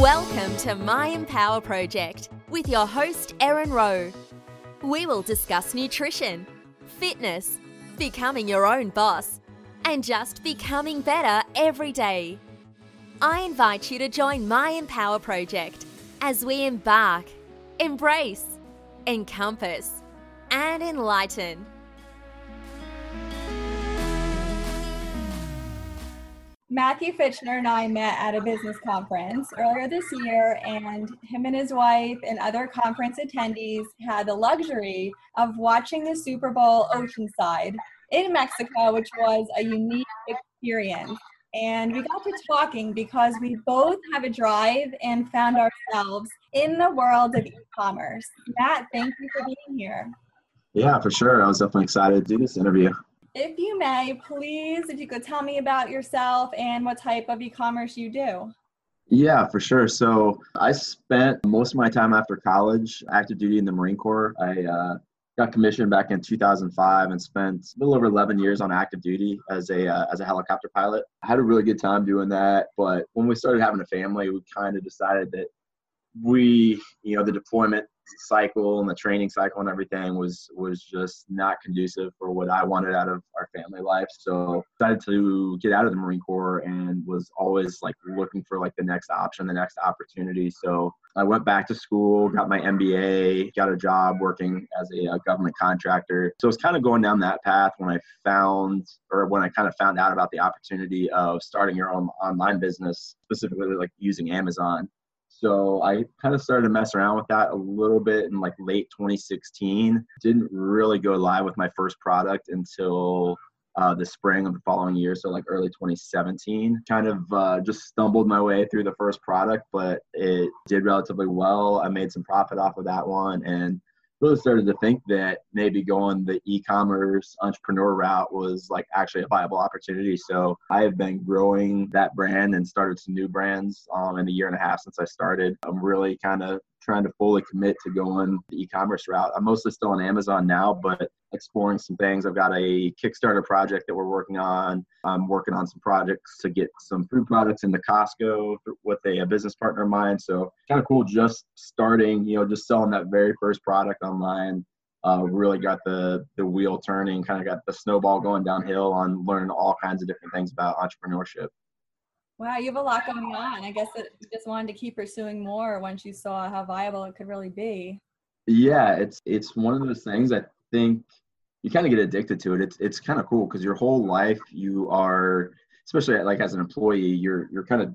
Welcome to My Empower Project with your host, Erin Rowe. We will discuss nutrition, fitness, becoming your own boss, and just becoming better every day. I invite you to join My Empower Project as we embark, embrace, encompass, and enlighten. Matthew Fitchner and I met at a business conference earlier this year, and him and his wife and other conference attendees had the luxury of watching the Super Bowl Oceanside in Mexico, which was a unique experience. And we got to talking because we both have a drive and found ourselves in the world of e commerce. Matt, thank you for being here. Yeah, for sure. I was definitely excited to do this interview. If you may, please, if you could tell me about yourself and what type of e commerce you do. Yeah, for sure. So I spent most of my time after college active duty in the Marine Corps. I uh, got commissioned back in 2005 and spent a little over 11 years on active duty as a uh, as a helicopter pilot. I had a really good time doing that, but when we started having a family, we kind of decided that we, you know, the deployment cycle and the training cycle and everything was was just not conducive for what I wanted out of our family life. So decided to get out of the Marine Corps and was always like looking for like the next option, the next opportunity. So I went back to school, got my MBA, got a job working as a, a government contractor. So I was kind of going down that path when I found or when I kind of found out about the opportunity of starting your own online business, specifically like using Amazon. So I kind of started to mess around with that a little bit in like late 2016. Didn't really go live with my first product until uh, the spring of the following year, so like early 2017. Kind of uh, just stumbled my way through the first product, but it did relatively well. I made some profit off of that one and really started to think that maybe going the e-commerce entrepreneur route was like actually a viable opportunity. So I have been growing that brand and started some new brands um, in a year and a half since I started. I'm really kind of trying to fully commit to going the e-commerce route. I'm mostly still on Amazon now, but exploring some things. I've got a Kickstarter project that we're working on. I'm working on some projects to get some food products into Costco with a, a business partner of mine. So kind of cool just starting, you know, just selling that very first product online. Uh, really got the the wheel turning, kind of got the snowball going downhill on learning all kinds of different things about entrepreneurship. Wow, you have a lot going on. I guess that you just wanted to keep pursuing more once you saw how viable it could really be. Yeah, it's it's one of those things I think you kind of get addicted to it. It's it's kind of cool because your whole life you are, especially like as an employee, you're you're kind of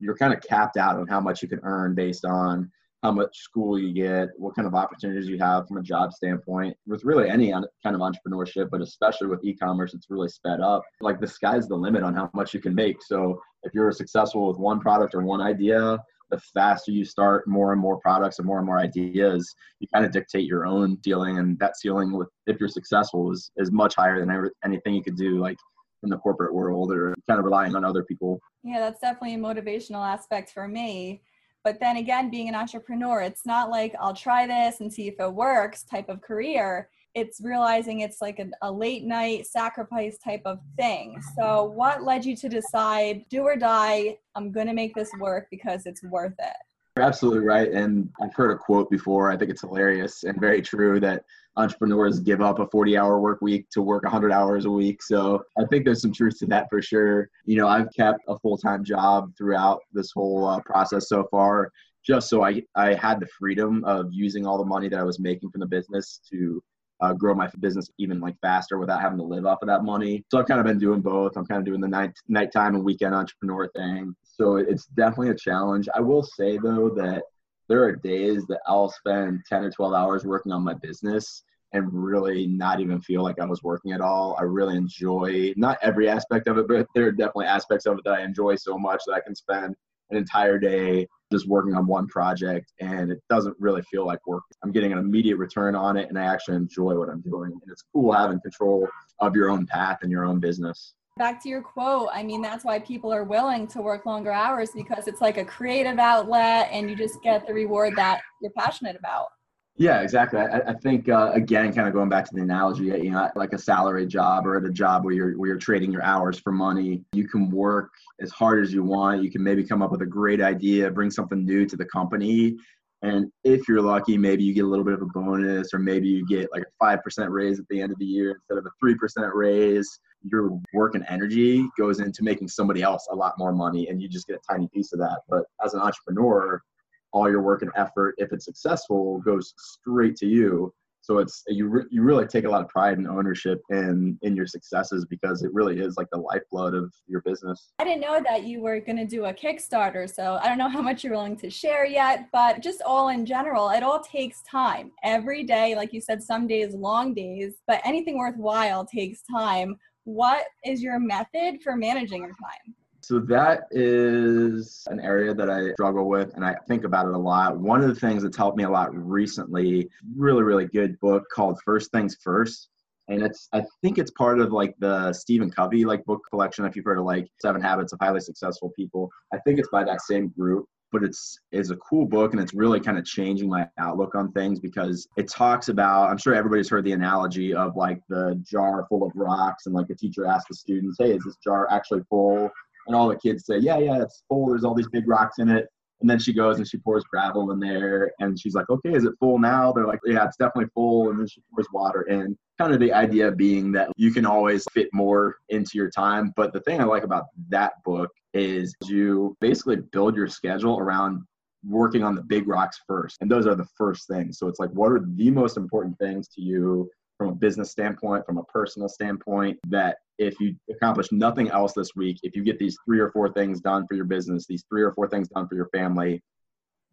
you're kind of capped out on how much you can earn based on how much school you get, what kind of opportunities you have from a job standpoint. With really any kind of entrepreneurship, but especially with e-commerce, it's really sped up. Like the sky's the limit on how much you can make. So if you're successful with one product or one idea, the faster you start more and more products and more and more ideas, you kind of dictate your own ceiling. And that ceiling, with if you're successful, is is much higher than ever, anything you could do. Like in the corporate world or kind of relying on other people. Yeah, that's definitely a motivational aspect for me. But then again, being an entrepreneur, it's not like I'll try this and see if it works type of career. It's realizing it's like a, a late night sacrifice type of thing. So, what led you to decide, do or die, I'm going to make this work because it's worth it? You're absolutely right. And I've heard a quote before. I think it's hilarious and very true that entrepreneurs give up a 40 hour work week to work 100 hours a week. So I think there's some truth to that for sure. You know, I've kept a full time job throughout this whole uh, process so far, just so I, I had the freedom of using all the money that I was making from the business to uh, grow my business even like faster without having to live off of that money. So I've kind of been doing both. I'm kind of doing the night nighttime and weekend entrepreneur thing. So it's definitely a challenge. I will say though that there are days that I'll spend 10 or 12 hours working on my business and really not even feel like I was working at all. I really enjoy not every aspect of it, but there are definitely aspects of it that I enjoy so much that I can spend an entire day just working on one project and it doesn't really feel like work. I'm getting an immediate return on it and I actually enjoy what I'm doing. And it's cool having control of your own path and your own business. Back to your quote, I mean, that's why people are willing to work longer hours because it's like a creative outlet and you just get the reward that you're passionate about. Yeah, exactly. I, I think uh, again, kind of going back to the analogy, you know, like a salary job or at a job where you're where you're trading your hours for money, you can work as hard as you want. You can maybe come up with a great idea, bring something new to the company, and if you're lucky, maybe you get a little bit of a bonus, or maybe you get like a five percent raise at the end of the year instead of a three percent raise. Your work and energy goes into making somebody else a lot more money, and you just get a tiny piece of that. But as an entrepreneur, all your work and effort, if it's successful, goes straight to you. So it's you re- you really take a lot of pride and ownership in in your successes because it really is like the lifeblood of your business. I didn't know that you were going to do a Kickstarter, so I don't know how much you're willing to share yet, but just all in general, it all takes time. Every day, like you said, some days long days, but anything worthwhile takes time. What is your method for managing your time? So that is an area that I struggle with and I think about it a lot. One of the things that's helped me a lot recently, really, really good book called First Things First. And it's I think it's part of like the Stephen Covey like book collection, if you've heard of like Seven Habits of Highly Successful People. I think it's by that same group but it's is a cool book and it's really kind of changing my outlook on things because it talks about i'm sure everybody's heard the analogy of like the jar full of rocks and like the teacher asks the students hey is this jar actually full and all the kids say, yeah, yeah, it's full. There's all these big rocks in it. And then she goes and she pours gravel in there and she's like, okay, is it full now? They're like, yeah, it's definitely full. And then she pours water in. Kind of the idea being that you can always fit more into your time. But the thing I like about that book is you basically build your schedule around working on the big rocks first. And those are the first things. So it's like, what are the most important things to you from a business standpoint, from a personal standpoint, that if you accomplish nothing else this week, if you get these three or four things done for your business, these three or four things done for your family,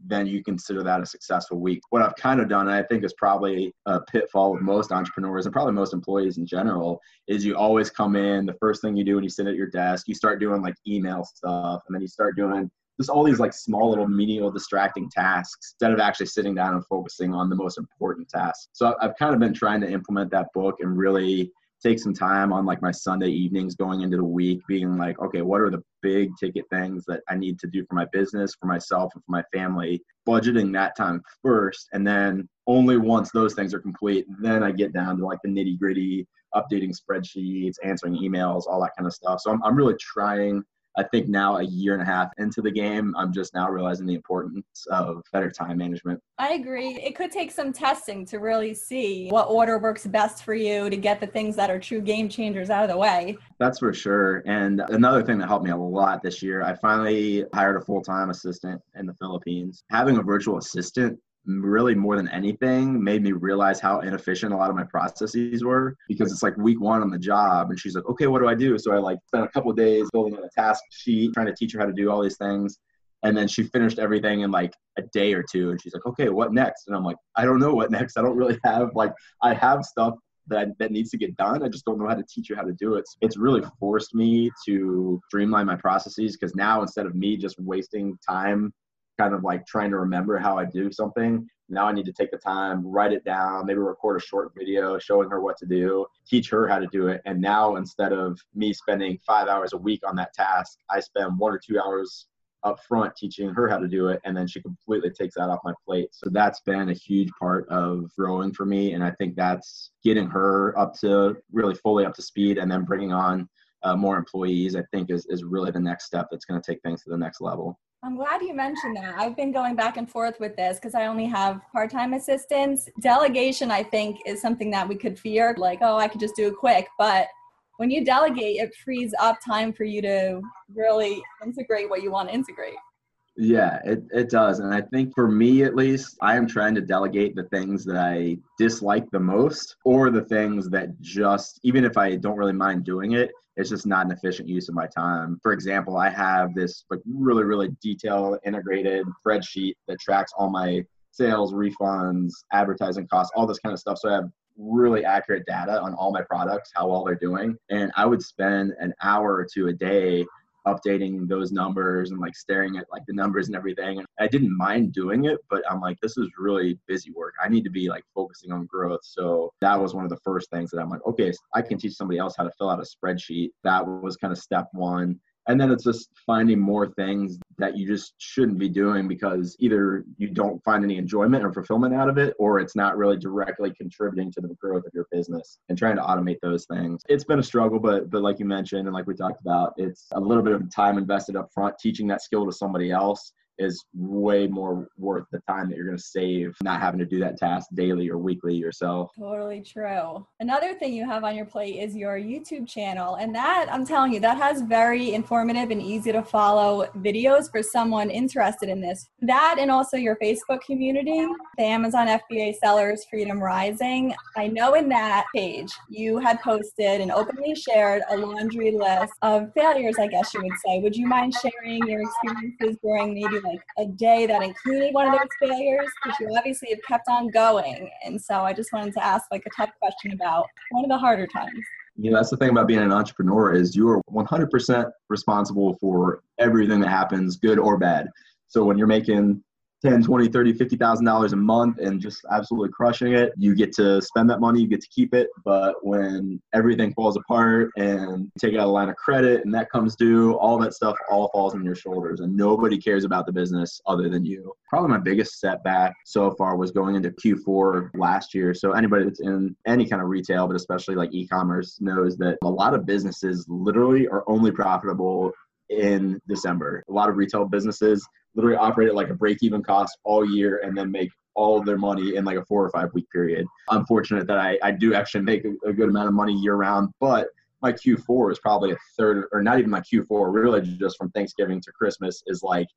then you consider that a successful week. What I've kind of done, and I think is probably a pitfall of most entrepreneurs and probably most employees in general, is you always come in, the first thing you do when you sit at your desk, you start doing like email stuff, and then you start doing just all these like small little menial distracting tasks instead of actually sitting down and focusing on the most important tasks. So I've kind of been trying to implement that book and really take some time on like my Sunday evenings going into the week, being like, okay, what are the big ticket things that I need to do for my business, for myself, and for my family? Budgeting that time first. And then only once those things are complete, then I get down to like the nitty gritty, updating spreadsheets, answering emails, all that kind of stuff. So I'm, I'm really trying I think now a year and a half into the game, I'm just now realizing the importance of better time management. I agree. It could take some testing to really see what order works best for you to get the things that are true game changers out of the way. That's for sure. And another thing that helped me a lot this year, I finally hired a full time assistant in the Philippines. Having a virtual assistant really more than anything made me realize how inefficient a lot of my processes were because it's like week one on the job and she's like okay what do i do so i like spent a couple days building a task sheet trying to teach her how to do all these things and then she finished everything in like a day or two and she's like okay what next and i'm like i don't know what next i don't really have like i have stuff that, that needs to get done. I just don't know how to teach you how to do it. So it's really forced me to streamline my processes because now instead of me just wasting time kind of like trying to remember how I do something. Now I need to take the time, write it down, maybe record a short video showing her what to do, teach her how to do it. And now instead of me spending five hours a week on that task, I spend one or two hours up front teaching her how to do it and then she completely takes that off my plate so that's been a huge part of growing for me and i think that's getting her up to really fully up to speed and then bringing on uh, more employees i think is, is really the next step that's going to take things to the next level I'm glad you mentioned that. I've been going back and forth with this because I only have part time assistants. Delegation, I think, is something that we could fear like, oh, I could just do it quick. But when you delegate, it frees up time for you to really integrate what you want to integrate. Yeah, it, it does. And I think for me, at least, I am trying to delegate the things that I dislike the most or the things that just, even if I don't really mind doing it, it's just not an efficient use of my time. For example, I have this like really, really detailed integrated spreadsheet that tracks all my sales, refunds, advertising costs, all this kind of stuff. So I have really accurate data on all my products, how well they're doing. And I would spend an hour or two a day updating those numbers and like staring at like the numbers and everything. And I didn't mind doing it, but I'm like, this is really busy work. I need to be like focusing on growth. So that was one of the first things that I'm like, okay, I can teach somebody else how to fill out a spreadsheet. That was kind of step one. And then it's just finding more things that you just shouldn't be doing because either you don't find any enjoyment or fulfillment out of it or it's not really directly contributing to the growth of your business and trying to automate those things. It's been a struggle but but like you mentioned and like we talked about it's a little bit of time invested up front teaching that skill to somebody else is way more worth the time that you're going to save not having to do that task daily or weekly yourself. Totally true. Another thing you have on your plate is your YouTube channel. And that, I'm telling you, that has very informative and easy to follow videos for someone interested in this. That and also your Facebook community, the Amazon FBA Sellers Freedom Rising. I know in that page you had posted and openly shared a laundry list of failures, I guess you would say. Would you mind sharing your experiences during maybe like a day that included one of those failures? Because you obviously have kept on going. And so I just wanted to ask like a tough question about one of the harder times. You know, that's the thing about being an entrepreneur is you are 100% responsible for everything that happens, good or bad. So when you're making 10 20 30 50 thousand dollars a month and just absolutely crushing it. You get to spend that money you get to keep it but when everything falls apart and you take out a line of credit and that comes due all that stuff all falls on your shoulders and nobody cares about the business other than you. Probably my biggest setback so far was going into q4 last year. So anybody that's in any kind of retail but especially like e-commerce knows that a lot of businesses literally are only profitable in December. A lot of retail businesses literally operate at like a break even cost all year and then make all of their money in like a four or five week period. I'm fortunate that I, I do actually make a, a good amount of money year round, but my Q4 is probably a third, or not even my Q4, really just from Thanksgiving to Christmas is like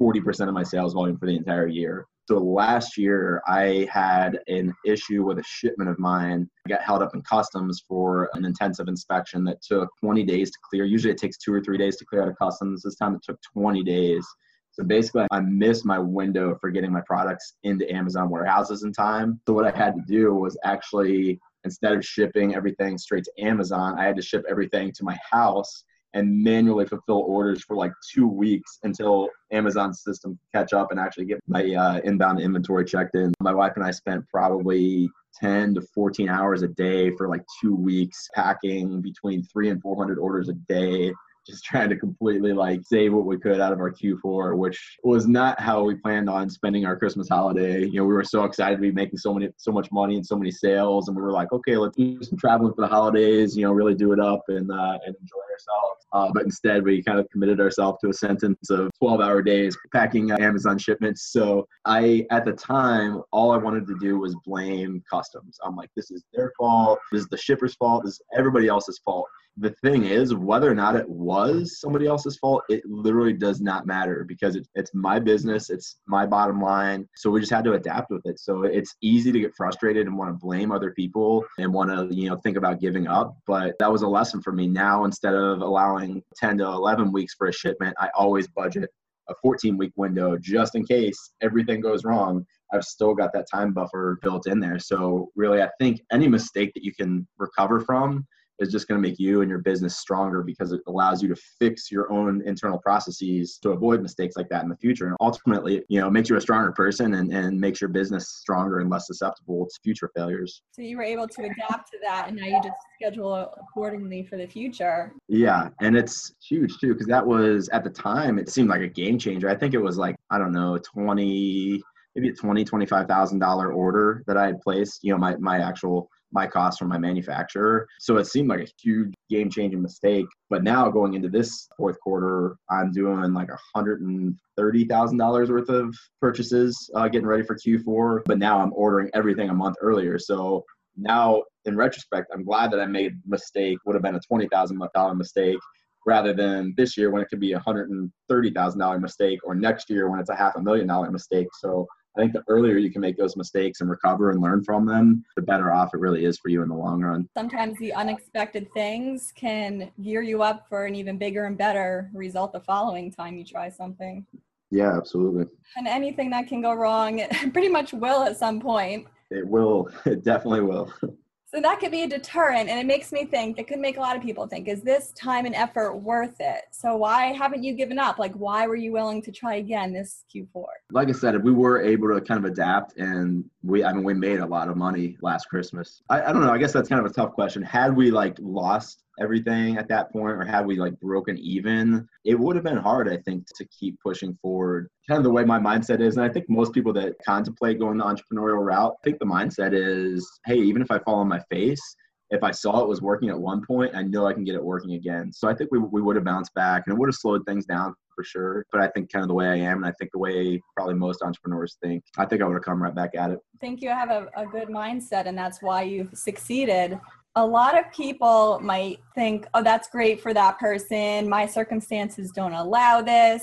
40% of my sales volume for the entire year. So last year, I had an issue with a shipment of mine. I got held up in customs for an intensive inspection that took 20 days to clear. Usually it takes two or three days to clear out of customs. This time it took 20 days. So basically, I missed my window for getting my products into Amazon warehouses in time. So what I had to do was actually, instead of shipping everything straight to Amazon, I had to ship everything to my house and manually fulfill orders for like two weeks until Amazon's system catch up and actually get my uh, inbound inventory checked in. My wife and I spent probably 10 to 14 hours a day for like two weeks packing between three and 400 orders a day just trying to completely like save what we could out of our Q4, which was not how we planned on spending our Christmas holiday. You know, we were so excited to be making so many, so much money and so many sales, and we were like, okay, let's do some traveling for the holidays. You know, really do it up and uh, and enjoy ourselves. Uh, but instead, we kind of committed ourselves to a sentence of 12-hour days packing uh, Amazon shipments. So I, at the time, all I wanted to do was blame customs. I'm like, this is their fault. This is the shipper's fault. This is everybody else's fault the thing is whether or not it was somebody else's fault it literally does not matter because it, it's my business it's my bottom line so we just had to adapt with it so it's easy to get frustrated and want to blame other people and want to you know think about giving up but that was a lesson for me now instead of allowing 10 to 11 weeks for a shipment i always budget a 14 week window just in case everything goes wrong I've still got that time buffer built in there. So really, I think any mistake that you can recover from is just going to make you and your business stronger because it allows you to fix your own internal processes to avoid mistakes like that in the future. And ultimately, you know, makes you a stronger person and, and makes your business stronger and less susceptible to future failures. So you were able to adapt to that and now you just schedule accordingly for the future. Yeah. And it's huge too, because that was at the time, it seemed like a game changer. I think it was like, I don't know, 20, maybe a 20, $25,000 order that I had placed, you know, my, my actual my cost from my manufacturer. So it seemed like a huge game changing mistake. But now going into this fourth quarter, I'm doing like $130,000 worth of purchases, uh, getting ready for Q4. But now I'm ordering everything a month earlier. So now in retrospect, I'm glad that I made a mistake, would have been a $20,000 mistake rather than this year when it could be a $130,000 mistake or next year when it's a half a million dollar mistake. So I think the earlier you can make those mistakes and recover and learn from them, the better off it really is for you in the long run. Sometimes the unexpected things can gear you up for an even bigger and better result the following time you try something. Yeah, absolutely. And anything that can go wrong, it pretty much will at some point. It will. It definitely will. So that could be a deterrent. And it makes me think, it could make a lot of people think, is this time and effort worth it? So why haven't you given up? Like, why were you willing to try again this Q4? Like I said, if we were able to kind of adapt and we, I mean, we made a lot of money last Christmas. I, I don't know. I guess that's kind of a tough question. Had we like lost everything at that point or had we like broken even, it would have been hard, I think, to keep pushing forward. Kind of the way my mindset is. And I think most people that contemplate going the entrepreneurial route, I think the mindset is, hey, even if I fall on my face, if I saw it was working at one point, I know I can get it working again. So I think we, we would have bounced back and it would have slowed things down for sure. But I think kind of the way I am, and I think the way probably most entrepreneurs think, I think I would have come right back at it. I think you have a, a good mindset, and that's why you've succeeded. A lot of people might think, oh, that's great for that person. My circumstances don't allow this.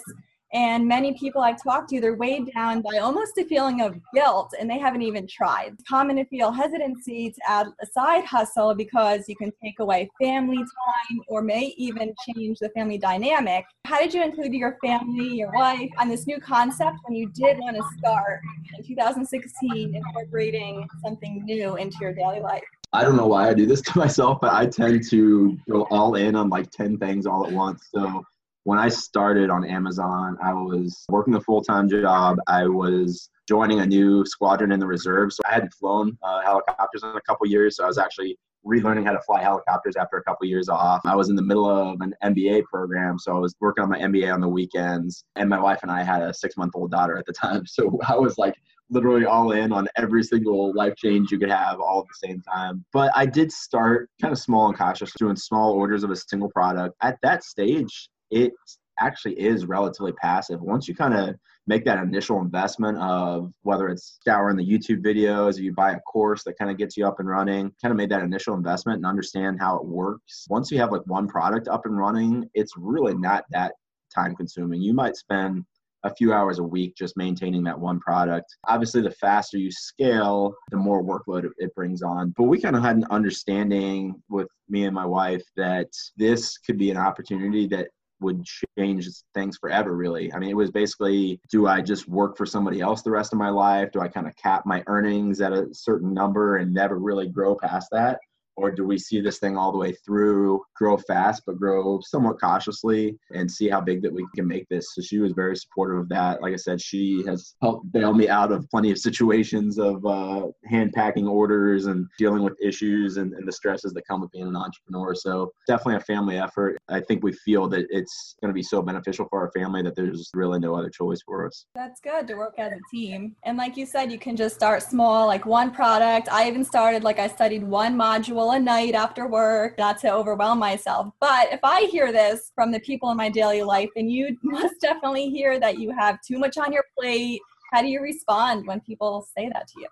And many people I've talked to, they're weighed down by almost a feeling of guilt and they haven't even tried. It's common to feel hesitancy to add a side hustle because you can take away family time or may even change the family dynamic. How did you include your family, your wife on this new concept when you did want to start in 2016 incorporating something new into your daily life? I don't know why I do this to myself, but I tend to go all in on like 10 things all at once. So when I started on Amazon, I was working a full time job. I was joining a new squadron in the reserve. So I hadn't flown uh, helicopters in a couple years. So I was actually relearning how to fly helicopters after a couple years off. I was in the middle of an MBA program, so I was working on my MBA on the weekends. And my wife and I had a six month old daughter at the time, so I was like literally all in on every single life change you could have all at the same time. But I did start kind of small and cautious, doing small orders of a single product. At that stage, it actually is relatively passive. Once you kind of make that initial investment of whether it's scouring the YouTube videos, or you buy a course that kind of gets you up and running, kind of made that initial investment and understand how it works. Once you have like one product up and running, it's really not that time consuming. You might spend a few hours a week just maintaining that one product. Obviously, the faster you scale, the more workload it brings on. But we kind of had an understanding with me and my wife that this could be an opportunity that would change things forever really i mean it was basically do i just work for somebody else the rest of my life do i kind of cap my earnings at a certain number and never really grow past that or do we see this thing all the way through, grow fast, but grow somewhat cautiously and see how big that we can make this? So she was very supportive of that. Like I said, she has helped bail me out of plenty of situations of uh, hand packing orders and dealing with issues and, and the stresses that come with being an entrepreneur. So definitely a family effort. I think we feel that it's going to be so beneficial for our family that there's really no other choice for us. That's good to work as a team. And like you said, you can just start small, like one product. I even started, like I studied one module a night after work, not to overwhelm myself. But if I hear this from the people in my daily life, then you must definitely hear that you have too much on your plate. How do you respond when people say that to you?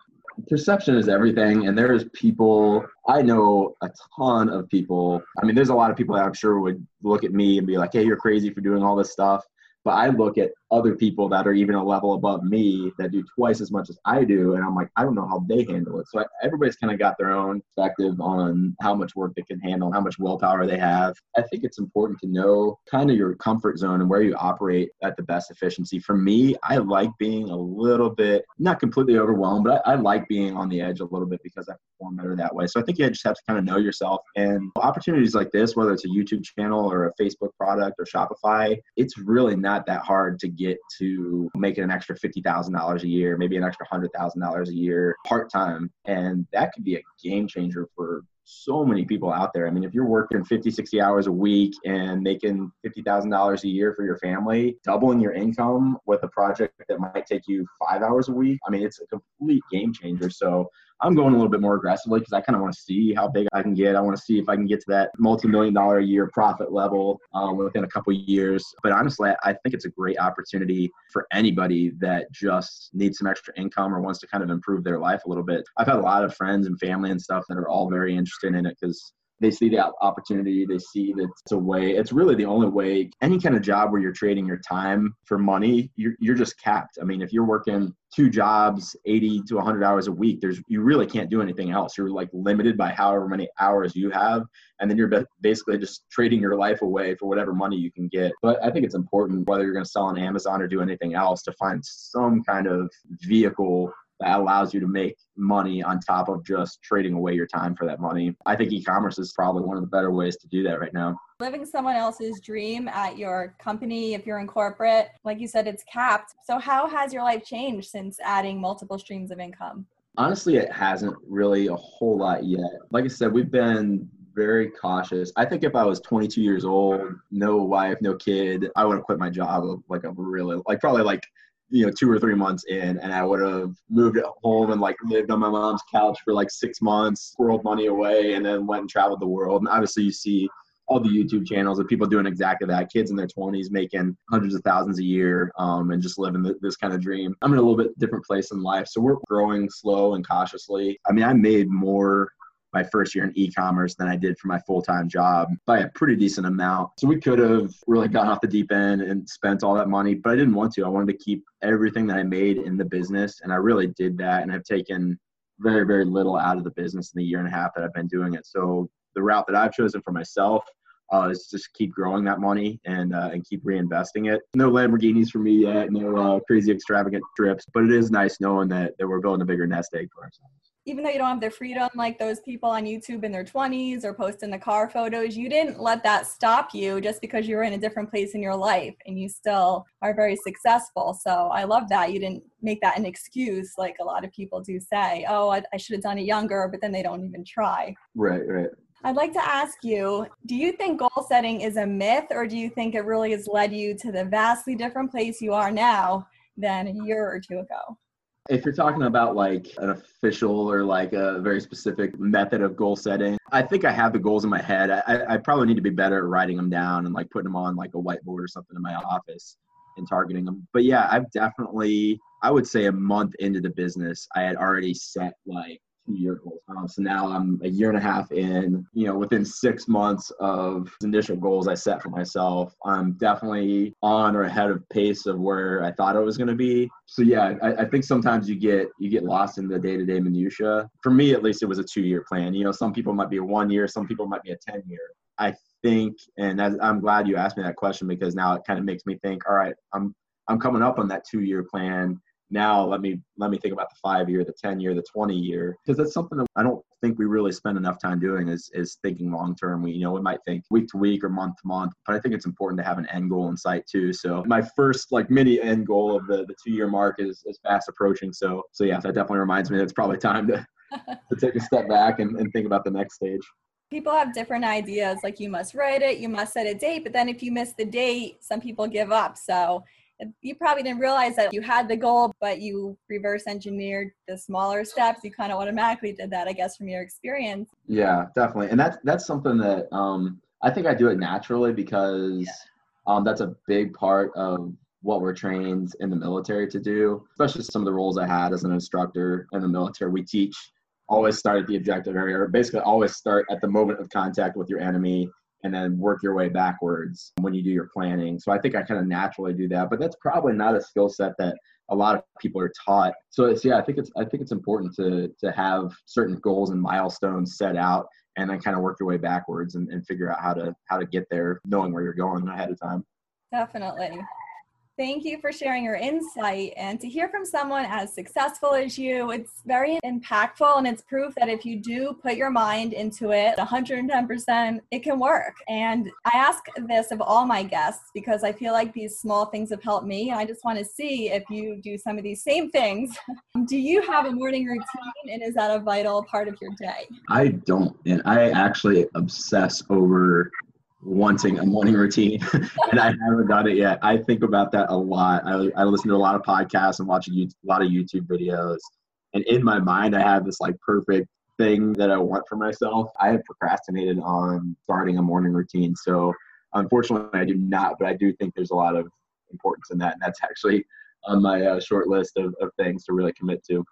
perception is everything and there's people i know a ton of people i mean there's a lot of people that i'm sure would look at me and be like hey you're crazy for doing all this stuff but I look at other people that are even a level above me that do twice as much as I do, and I'm like, I don't know how they handle it. So everybody's kind of got their own perspective on how much work they can handle, how much willpower they have. I think it's important to know kind of your comfort zone and where you operate at the best efficiency. For me, I like being a little bit not completely overwhelmed, but I, I like being on the edge a little bit because I perform better that way. So I think you just have to kind of know yourself. And opportunities like this, whether it's a YouTube channel or a Facebook product or Shopify, it's really not that hard to get to making an extra $50,000 a year, maybe an extra $100,000 a year part time. And that could be a game changer for so many people out there. I mean, if you're working 50, 60 hours a week and making $50,000 a year for your family, doubling your income with a project that might take you five hours a week, I mean, it's a complete game changer. So I'm going a little bit more aggressively because I kind of want to see how big I can get. I want to see if I can get to that multi-million dollar a year profit level um, within a couple years. But honestly, I think it's a great opportunity for anybody that just needs some extra income or wants to kind of improve their life a little bit. I've had a lot of friends and family and stuff that are all very interested in it because they see the opportunity they see that it's a way it's really the only way any kind of job where you're trading your time for money you're, you're just capped. I mean if you're working two jobs 80 to 100 hours a week there's you really can't do anything else. You're like limited by however many hours you have and then you're basically just trading your life away for whatever money you can get. But i think it's important whether you're going to sell on amazon or do anything else to find some kind of vehicle that allows you to make money on top of just trading away your time for that money. I think e-commerce is probably one of the better ways to do that right now. Living someone else's dream at your company, if you're in corporate, like you said, it's capped. So how has your life changed since adding multiple streams of income? Honestly, it hasn't really a whole lot yet. Like I said, we've been very cautious. I think if I was 22 years old, no wife, no kid, I would have quit my job like a really like probably like you know two or three months in and i would have moved at home and like lived on my mom's couch for like six months squirreled money away and then went and traveled the world. And obviously you see all the youtube channels of people doing exactly that kids in their 20s making hundreds of thousands a year um, and just living this kind of dream. I'm in a little bit different place in life so we're growing slow and cautiously. I mean i made more my first year in e-commerce than I did for my full-time job by a pretty decent amount. So we could have really gone off the deep end and spent all that money, but I didn't want to. I wanted to keep everything that I made in the business and I really did that and I've taken very very little out of the business in the year and a half that I've been doing it. So the route that I've chosen for myself uh, is just keep growing that money and uh, and keep reinvesting it. No Lamborghinis for me yet, no uh, crazy extravagant trips, but it is nice knowing that, that we're building a bigger nest egg for ourselves even though you don't have the freedom like those people on YouTube in their 20s or posting the car photos, you didn't let that stop you just because you were in a different place in your life and you still are very successful. So I love that. You didn't make that an excuse like a lot of people do say, oh, I, I should have done it younger, but then they don't even try. Right, right. I'd like to ask you do you think goal setting is a myth or do you think it really has led you to the vastly different place you are now than a year or two ago? If you're talking about like an official or like a very specific method of goal setting, I think I have the goals in my head. I, I probably need to be better at writing them down and like putting them on like a whiteboard or something in my office and targeting them. But yeah, I've definitely, I would say a month into the business, I had already set like year goals. Um, so now I'm a year and a half in, you know, within six months of initial goals I set for myself, I'm definitely on or ahead of pace of where I thought I was going to be. So yeah, I, I, think sometimes you get, you get lost in the day to day minutia. For me, at least it was a two year plan. You know, some people might be a one year, some people might be a 10 year. I think, and I'm glad you asked me that question because now it kind of makes me think, all right, I'm, I'm coming up on that two year plan now let me let me think about the five year the 10 year the 20 year because that's something that i don't think we really spend enough time doing is is thinking long term we you know we might think week to week or month to month but i think it's important to have an end goal in sight too. So my first like mini end goal of the the two year mark is is fast approaching. So so yeah that definitely reminds me that it's probably time to to take a step back and, and think about the next stage. People have different ideas. Like you must write it you must set a date but then if you miss the date some people give up. So you probably didn't realize that you had the goal, but you reverse engineered the smaller steps. You kind of automatically did that, I guess, from your experience. Yeah, definitely. And that's that's something that um, I think I do it naturally because yeah. um, that's a big part of what we're trained in the military to do, especially some of the roles I had as an instructor in the military. We teach always start at the objective area, or basically always start at the moment of contact with your enemy and then work your way backwards when you do your planning. So I think I kind of naturally do that, but that's probably not a skill set that a lot of people are taught. So it's yeah, I think it's I think it's important to to have certain goals and milestones set out and then kind of work your way backwards and, and figure out how to how to get there knowing where you're going ahead of time. Definitely. Thank you for sharing your insight. And to hear from someone as successful as you, it's very impactful. And it's proof that if you do put your mind into it 110%, it can work. And I ask this of all my guests because I feel like these small things have helped me. And I just want to see if you do some of these same things. do you have a morning routine? And is that a vital part of your day? I don't. And I actually obsess over wanting a morning routine and I haven't done it yet. I think about that a lot. I, I listen to a lot of podcasts and watch a, a lot of YouTube videos. And in my mind, I have this like perfect thing that I want for myself. I have procrastinated on starting a morning routine. So unfortunately, I do not, but I do think there's a lot of importance in that. And that's actually on my uh, short list of, of things to really commit to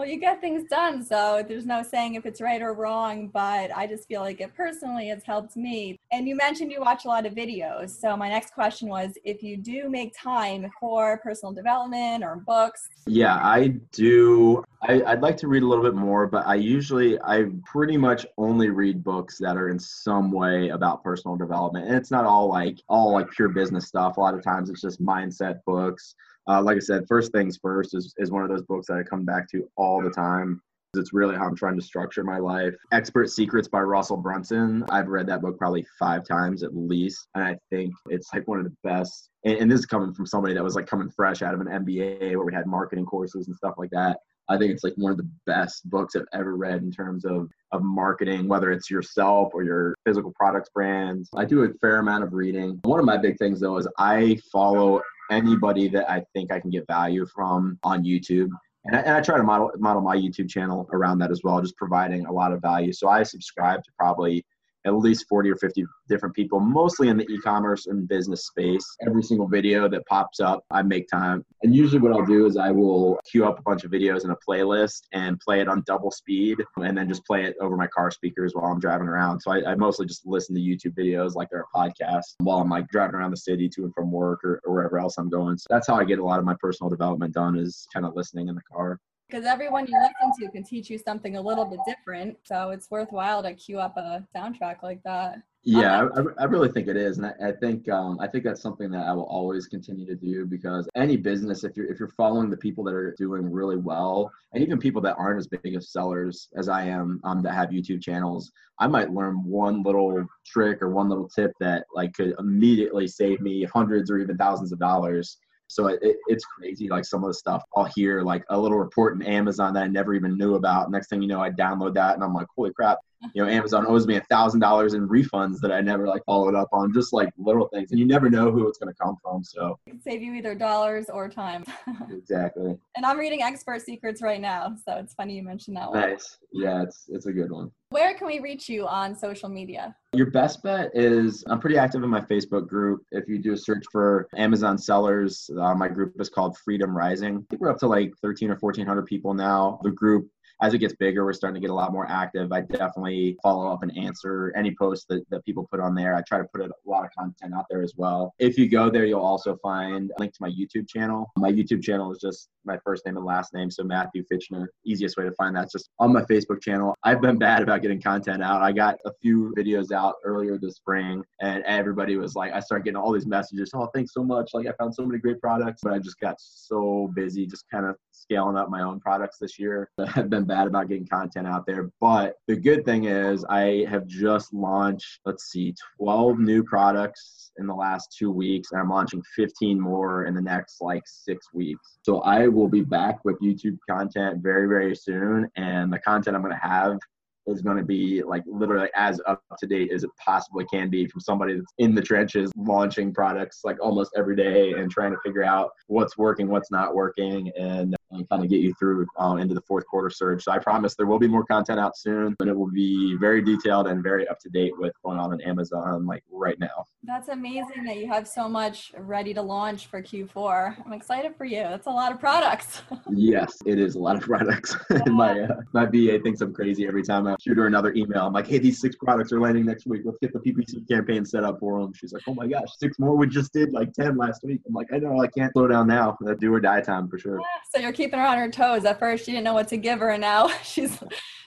well, you get things done. So there's no saying if it's right or wrong, but I just feel like it personally has helped me. And you mentioned you watch a lot of videos. So my next question was if you do make time for personal development or books. Yeah, I do. I, would like to read a little bit more, but I usually, I pretty much only read books that are in some way about personal development. And it's not all like, all like pure business stuff. A lot of times it's just mindset books uh, like I said, First Things First is, is one of those books that I come back to all the time. It's really how I'm trying to structure my life. Expert Secrets by Russell Brunson. I've read that book probably five times at least. And I think it's like one of the best. And, and this is coming from somebody that was like coming fresh out of an MBA where we had marketing courses and stuff like that. I think it's like one of the best books I've ever read in terms of of marketing, whether it's yourself or your physical products brands. I do a fair amount of reading. One of my big things though is I follow anybody that I think I can get value from on YouTube. And I, and I try to model model my YouTube channel around that as well, just providing a lot of value. So I subscribe to probably at least 40 or 50 different people, mostly in the e-commerce and business space. Every single video that pops up, I make time. And usually what I'll do is I will queue up a bunch of videos in a playlist and play it on double speed and then just play it over my car speakers while I'm driving around. So I, I mostly just listen to YouTube videos like they're a podcast while I'm like driving around the city to and from work or, or wherever else I'm going. So that's how I get a lot of my personal development done is kind of listening in the car because everyone you listen to can teach you something a little bit different. So it's worthwhile to queue up a soundtrack like that. Yeah, I, I really think it is, and I, I think um, I think that's something that I will always continue to do because any business, if you're if you're following the people that are doing really well, and even people that aren't as big of sellers as I am, um, that have YouTube channels, I might learn one little trick or one little tip that like could immediately save me hundreds or even thousands of dollars so it, it's crazy. Like some of the stuff I'll hear, like a little report in Amazon that I never even knew about. Next thing you know, I download that and I'm like, holy crap, you know, Amazon owes me a thousand dollars in refunds that I never like followed up on, just like little things. And you never know who it's going to come from. So it save you either dollars or time. exactly. And I'm reading Expert Secrets right now, so it's funny you mentioned that one. Nice. Yeah, it's it's a good one. Where can we reach you on social media? Your best bet is I'm pretty active in my Facebook group. If you do a search for Amazon sellers, uh, my group is called Freedom Rising. I think we're up to like 13 or 1400 people now. The group as it gets bigger, we're starting to get a lot more active. I definitely follow up and answer any posts that, that people put on there. I try to put a lot of content out there as well. If you go there, you'll also find a link to my YouTube channel. My YouTube channel is just my first name and last name. So Matthew Fitchner. Easiest way to find that's just on my Facebook channel. I've been bad about getting content out. I got a few videos out earlier this spring and everybody was like, I started getting all these messages. Oh, thanks so much. Like I found so many great products, but I just got so busy just kind of scaling up my own products this year. I've been bad about getting content out there. But the good thing is, I have just launched, let's see, 12 new products in the last two weeks, and I'm launching 15 more in the next like six weeks. So I will be back with YouTube content very, very soon. And the content I'm going to have is going to be like literally as up to date as it possibly can be from somebody that's in the trenches launching products like almost every day and trying to figure out what's working, what's not working, and, and kind of get you through uh, into the fourth quarter surge. So I promise there will be more content out soon, but it will be very detailed and very up to date with going on in Amazon like right now. That's amazing that you have so much ready to launch for Q4. I'm excited for you. That's a lot of products. yes, it is a lot of products. Yeah. my uh, my VA thinks I'm crazy every time I shoot her another email. I'm like, hey, these six products are landing next week. Let's get the PPC campaign set up for them. She's like, oh my gosh, six more. We just did like 10 last week. I'm like, I know, I can't slow down now. That do or die time for sure. Yeah, so you're keeping her on her toes. At first, she didn't know what to give her, and now she's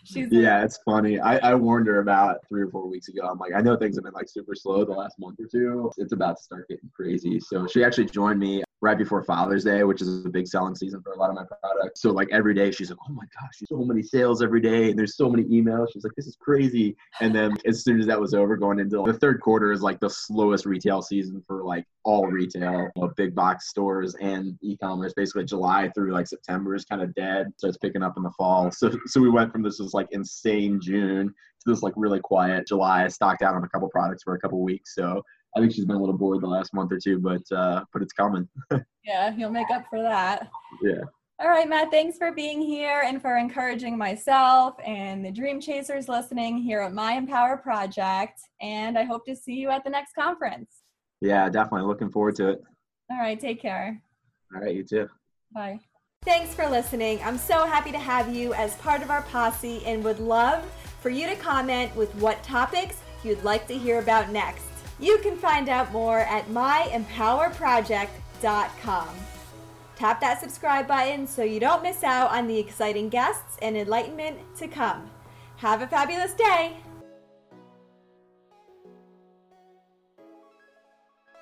she's yeah it's funny. I, I warned her about three or four weeks ago. I'm like i know things have been like super slow the last month or two. It's about to start getting crazy. So she actually joined me right before Father's Day, which is a big selling season for a lot of my products. So like every day she's like, oh my gosh, so many sales every day and there's so many emails. She's like, this is crazy. And then as soon as that was over, going into the third quarter is like the slowest retail season for like all retail, you know, big box stores and e-commerce. Basically July through like September is kind of dead. Starts picking up in the fall. So so we went from this was like insane June to this like really quiet July. I stocked out on a couple products for a couple weeks. So I think she's been a little bored the last month or two, but uh, but it's coming. yeah, you'll make up for that. Yeah. All right, Matt, thanks for being here and for encouraging myself and the Dream Chasers listening here at My Empower Project. And I hope to see you at the next conference. Yeah, definitely. Looking forward to it. All right, take care. All right, you too. Bye. Thanks for listening. I'm so happy to have you as part of our posse and would love for you to comment with what topics you'd like to hear about next. You can find out more at myempowerproject.com. Tap that subscribe button so you don't miss out on the exciting guests and enlightenment to come. Have a fabulous day!